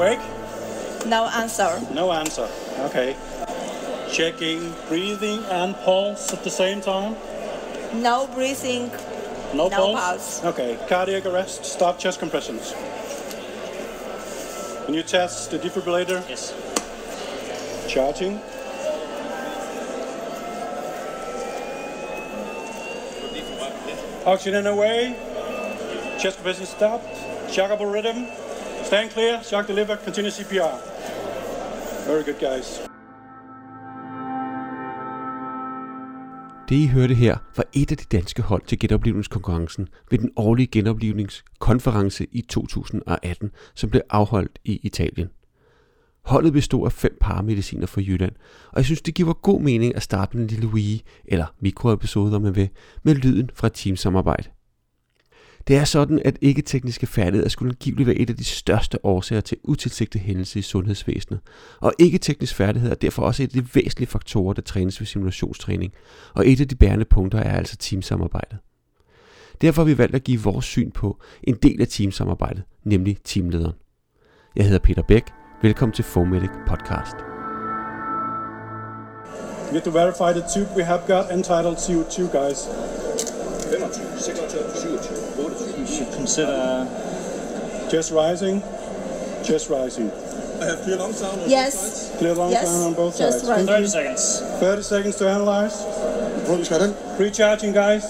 awake? No answer. No answer. Okay. Checking breathing and pulse at the same time. No breathing. No, No pulse? pulse. Okay. Cardiac arrest. Stop chest compressions. Can you test the defibrillator? Yes. Charging. Oxygen away. Chest compression stopped. Shockable rhythm. Stand clear. Shock deliver. Continue CPR. Very good, guys. Det I hørte her var et af de danske hold til genoplivningskonkurrencen ved den årlige genoplivningskonference i 2018, som blev afholdt i Italien. Holdet bestod af fem paramediciner fra Jylland, og jeg synes, det giver god mening at starte med en lille wee, eller mikroepisode om man vil, med lyden fra et teamsamarbejde. Det er sådan, at ikke-tekniske færdigheder skulle angiveligt være et af de største årsager til utilsigtet hændelse i sundhedsvæsenet, og ikke-teknisk færdighed er derfor også et af de væsentlige faktorer, der trænes ved simulationstræning, og et af de bærende punkter er altså teamsamarbejdet. Derfor har vi valgt at give vores syn på en del af teamsamarbejdet, nemlig teamlederen. Jeg hedder Peter Bæk. Velkommen til Fomedic Podcast. We have to verify the tube we have got entitled CO2, guys. 25, 26, 27, 28. You should consider just rising. just rising. I have clear lung sound on Yes. both sides. Clear lungs Yes, down on both just sides. right. 30 seconds. 30 seconds to analyze. Prøv, vi skal have den. Pre-charging, guys.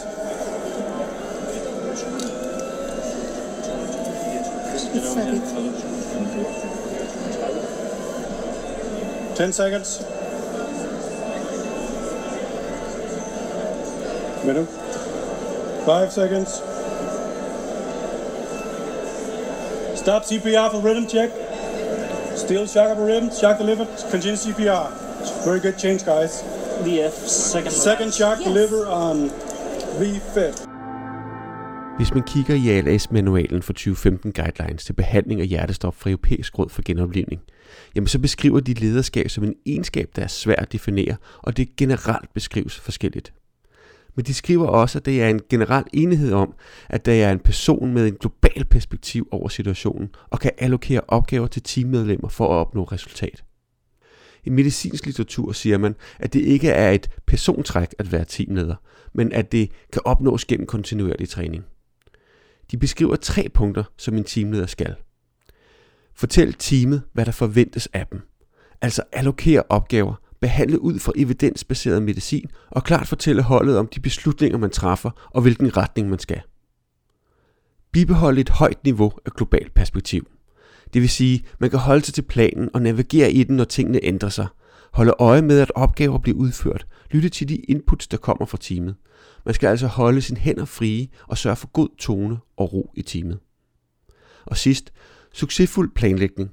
It's a bit. 10 seconds. Middle. 5 seconds. Stop CPR for rhythm check. Still shock upper rhythm, shock delivered, continue CPR. Very good change, guys. VF, second. Second shock Yes. deliver on V-fit. Hvis man kigger i ALS-manualen for 2015 Guidelines til behandling af hjertestop fra Europæisk Råd for Genoplivning, jamen så beskriver de lederskab som en egenskab, der er svær at definere, og det generelt beskrives forskelligt. Men de skriver også, at det er en generel enighed om, at der er en person med en global perspektiv over situationen og kan allokere opgaver til teammedlemmer for at opnå resultat. I medicinsk litteratur siger man, at det ikke er et persontræk at være teamleder, men at det kan opnås gennem kontinuerlig træning. De beskriver tre punkter, som en teamleder skal. Fortæl teamet, hvad der forventes af dem. Altså allokere opgaver, behandle ud fra evidensbaseret medicin og klart fortælle holdet om de beslutninger, man træffer og hvilken retning man skal. Bibeholde et højt niveau af globalt perspektiv. Det vil sige, man kan holde sig til planen og navigere i den, når tingene ændrer sig. Holde øje med, at opgaver bliver udført. Lytte til de inputs, der kommer fra teamet. Man skal altså holde sine hænder frie og sørge for god tone og ro i teamet. Og sidst, succesfuld planlægning.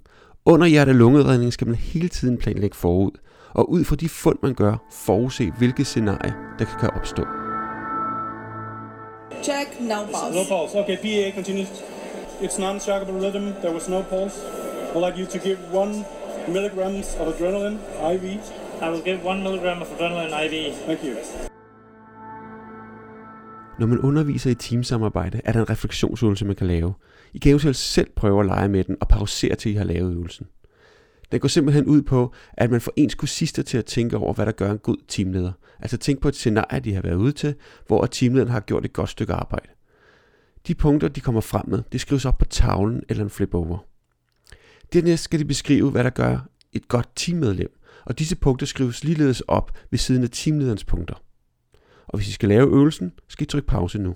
Under hjerte-lungeredning skal man hele tiden planlægge forud, og ud fra de fund, man gør, forudse, hvilke scenarier, der kan opstå. Check. No No pulse. pulse. Okay, PA continues. It's non-shockable rhythm. There was no pulse. I'd like you to give one milligrams of adrenaline IV. I will give one milligram of adrenaline IV. Thank you. Når man underviser i teamsamarbejde, er der en refleksionsøvelse, man kan lave. I kan eventuelt selv prøve at lege med den og pausere til I har lavet øvelsen. Den går simpelthen ud på, at man får ens kursister til at tænke over, hvad der gør en god teamleder. Altså tænk på et scenarie, de har været ude til, hvor teamlederen har gjort et godt stykke arbejde. De punkter, de kommer frem med, det skrives op på tavlen eller en flipover. Dernæst skal de beskrive, hvad der gør et godt teammedlem, og disse punkter skrives ligeledes op ved siden af teamlederens punkter. Og hvis I skal lave øvelsen, skal I trykke pause nu.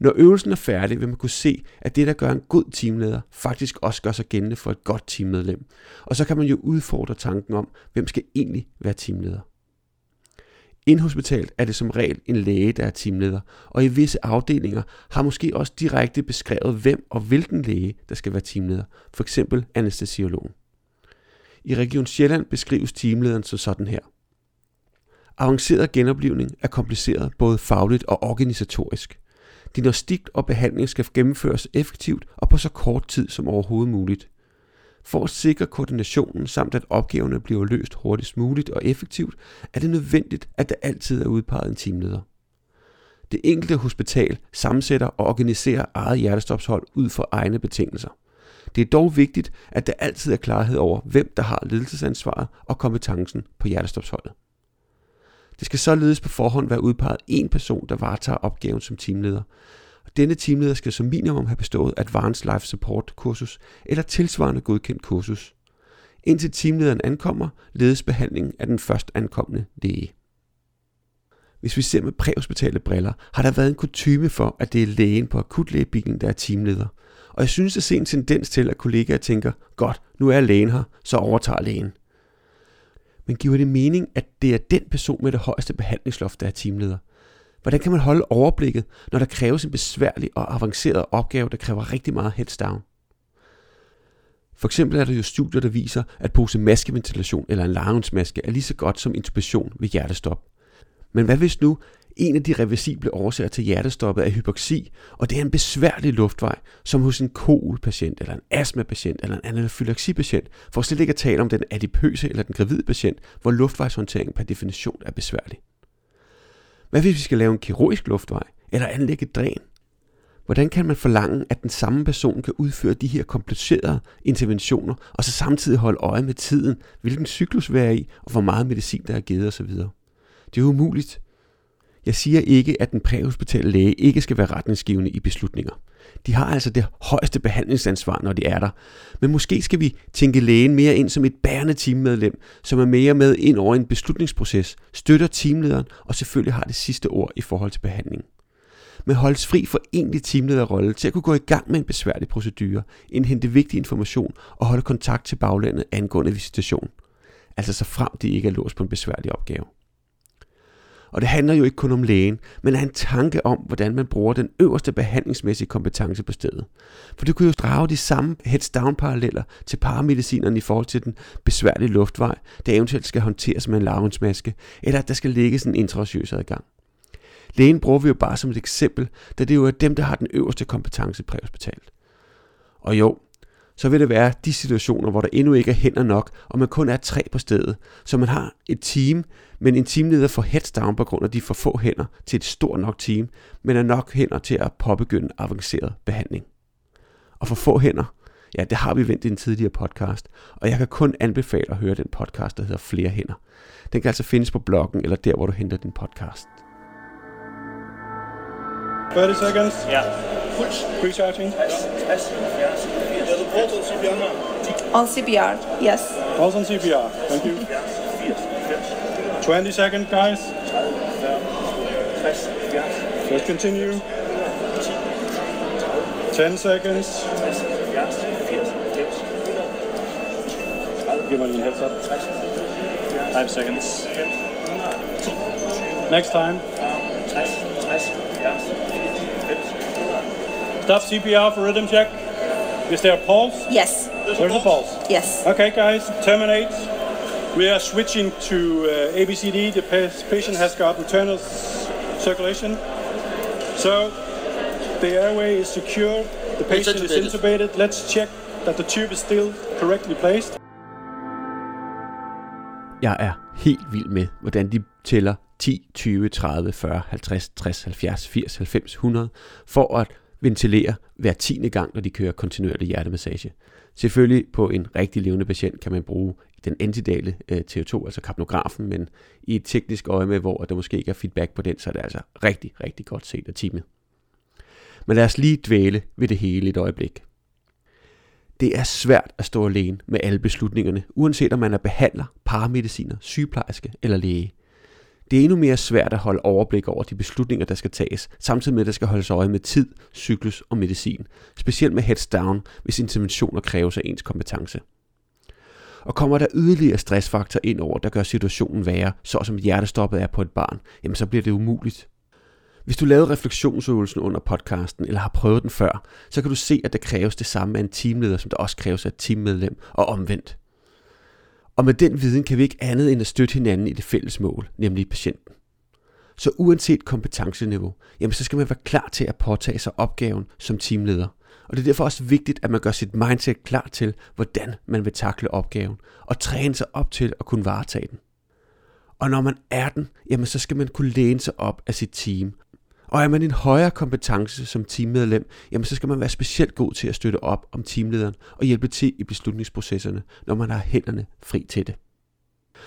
Når øvelsen er færdig, vil man kunne se, at det, der gør en god teamleder, faktisk også gør sig gældende for et godt teammedlem. Og så kan man jo udfordre tanken om, hvem skal egentlig være teamleder. Indhospitalt er det som regel en læge, der er teamleder, og i visse afdelinger har måske også direkte beskrevet, hvem og hvilken læge, der skal være teamleder, for eksempel anestesiologen. I Region Sjælland beskrives teamlederen så sådan her. Avanceret genoplivning er kompliceret både fagligt og organisatorisk. Diagnostik og behandling skal gennemføres effektivt og på så kort tid som overhovedet muligt. For at sikre koordinationen samt at opgaverne bliver løst hurtigst muligt og effektivt, er det nødvendigt, at der altid er udpeget en teamleder. Det enkelte hospital sammensætter og organiserer eget hjertestopshold ud fra egne betingelser. Det er dog vigtigt, at der altid er klarhed over, hvem der har ledelsesansvaret og kompetencen på hjertestopsholdet. Det skal således på forhånd være udpeget en person, der varetager opgaven som teamleder. Og denne teamleder skal som minimum have bestået Advanced Life Support kursus eller tilsvarende godkendt kursus. Indtil teamlederen ankommer, ledes behandlingen af den først ankommende læge. Hvis vi ser med præhospitale briller, har der været en kutyme for, at det er lægen på akutlægebilen, der er teamleder. Og jeg synes at se en tendens til, at kollegaer tænker, godt, nu er lægen her, så overtager lægen. Men giver det mening, at det er den person med det højeste behandlingsloft, der er teamleder? Hvordan kan man holde overblikket, når der kræves en besværlig og avanceret opgave, der kræver rigtig meget heads down? For eksempel er der jo studier, der viser, at pose maskeventilation eller en larvensmaske er lige så godt som intubation ved hjertestop. Men hvad hvis nu en af de reversible årsager til hjertestoppet er hypoxi, og det er en besværlig luftvej, som hos en KOL-patient, eller en astmapatient, eller en anafylaxipatient, for slet ikke at tale om den adipøse eller den gravide patient, hvor luftvejshåndtering per definition er besværlig. Hvad hvis vi skal lave en kirurgisk luftvej, eller anlægge et dræn? Hvordan kan man forlange, at den samme person kan udføre de her komplicerede interventioner, og så samtidig holde øje med tiden, hvilken cyklus vi er i, og hvor meget medicin der er givet osv.? Det er umuligt. Jeg siger ikke, at den præhospitale læge ikke skal være retningsgivende i beslutninger. De har altså det højeste behandlingsansvar, når de er der. Men måske skal vi tænke lægen mere ind som et bærende teammedlem, som er mere med ind over en beslutningsproces, støtter teamlederen og selvfølgelig har det sidste ord i forhold til behandling. Men holdes fri for egentlig teamlederrolle til at kunne gå i gang med en besværlig procedure, indhente vigtig information og holde kontakt til baglandet angående visitation. Altså så frem de ikke er låst på en besværlig opgave. Og det handler jo ikke kun om lægen, men er en tanke om, hvordan man bruger den øverste behandlingsmæssige kompetence på stedet. For det kunne jo drage de samme heads-down-paralleller til paramedicinerne i forhold til den besværlige luftvej, der eventuelt skal håndteres med en lavensmaske, eller at der skal lægges en intraosøs adgang. Lægen bruger vi jo bare som et eksempel, da det jo er dem, der har den øverste kompetence præhospitalt. Og jo, så vil det være de situationer, hvor der endnu ikke er hænder nok, og man kun er tre på stedet. Så man har et team, men en teamleder får heads down på grund af de for få hænder til et stort nok team, men er nok hænder til at påbegynde avanceret behandling. Og for få hænder, ja, det har vi vendt i en tidligere podcast, og jeg kan kun anbefale at høre den podcast, der hedder Flere Hænder. Den kan altså findes på bloggen, eller der, hvor du henter din podcast. 30 seconds. Ja. Pre-charging. On CPR, yes. Pulse on CPR. Thank you. 20 seconds, guys. Just continue. 10 seconds. Give me a heads up. Five seconds. Next time. Stop CPR for rhythm check. Is there a pulse? Yes. There's a pulse. Yes. Okay, guys, terminate. We are switching to uh, ABCD. The pa- patient has got internal circulation. So the airway is secure. The patient is intubated. Let's check that the tube is still correctly placed. Jeg er helt vild med, hvordan de tæller 10, 20, 30, 40, 50, 60, 70, 80, 90, 100 for at ventilere hver tiende gang, når de kører kontinuerlig hjertemassage. Selvfølgelig på en rigtig levende patient kan man bruge den antidale øh, TO2, altså kapnografen, men i et teknisk øje med, hvor der måske ikke er feedback på den, så er det altså rigtig, rigtig godt set af teamet. Men lad os lige dvæle ved det hele et øjeblik. Det er svært at stå alene med alle beslutningerne, uanset om man er behandler, paramediciner, sygeplejerske eller læge. Det er endnu mere svært at holde overblik over de beslutninger, der skal tages, samtidig med, at der skal holdes øje med tid, cyklus og medicin, specielt med heads down, hvis interventioner kræves af ens kompetence. Og kommer der yderligere stressfaktor ind over, der gør situationen værre, så som hjertestoppet er på et barn, jamen så bliver det umuligt. Hvis du lavede refleksionsøvelsen under podcasten, eller har prøvet den før, så kan du se, at der kræves det samme af en teamleder, som der også kræves af et teammedlem, og omvendt. Og med den viden kan vi ikke andet end at støtte hinanden i det fælles mål, nemlig patienten. Så uanset kompetenceniveau, jamen så skal man være klar til at påtage sig opgaven som teamleder. Og det er derfor også vigtigt, at man gør sit mindset klar til, hvordan man vil takle opgaven, og træne sig op til at kunne varetage den. Og når man er den, jamen så skal man kunne læne sig op af sit team. Og er man en højere kompetence som teammedlem, jamen så skal man være specielt god til at støtte op om teamlederen og hjælpe til i beslutningsprocesserne, når man har hænderne fri til det.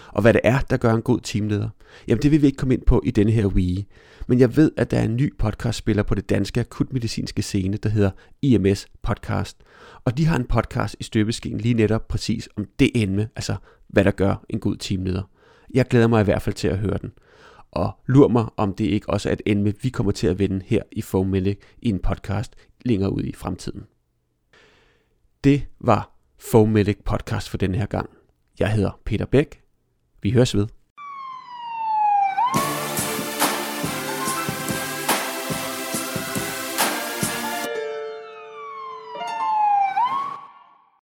Og hvad det er, der gør en god teamleder, jamen det vil vi ikke komme ind på i denne her Wii. Men jeg ved, at der er en ny podcastspiller på det danske akutmedicinske scene, der hedder IMS Podcast. Og de har en podcast i støbeskeen lige netop præcis om det emne, altså hvad der gør en god teamleder. Jeg glæder mig i hvert fald til at høre den. Og lur mig, om det ikke også er et emne, vi kommer til at vende her i Fomelic i en podcast længere ud i fremtiden. Det var Fomelic podcast for denne her gang. Jeg hedder Peter Bæk. Vi høres ved.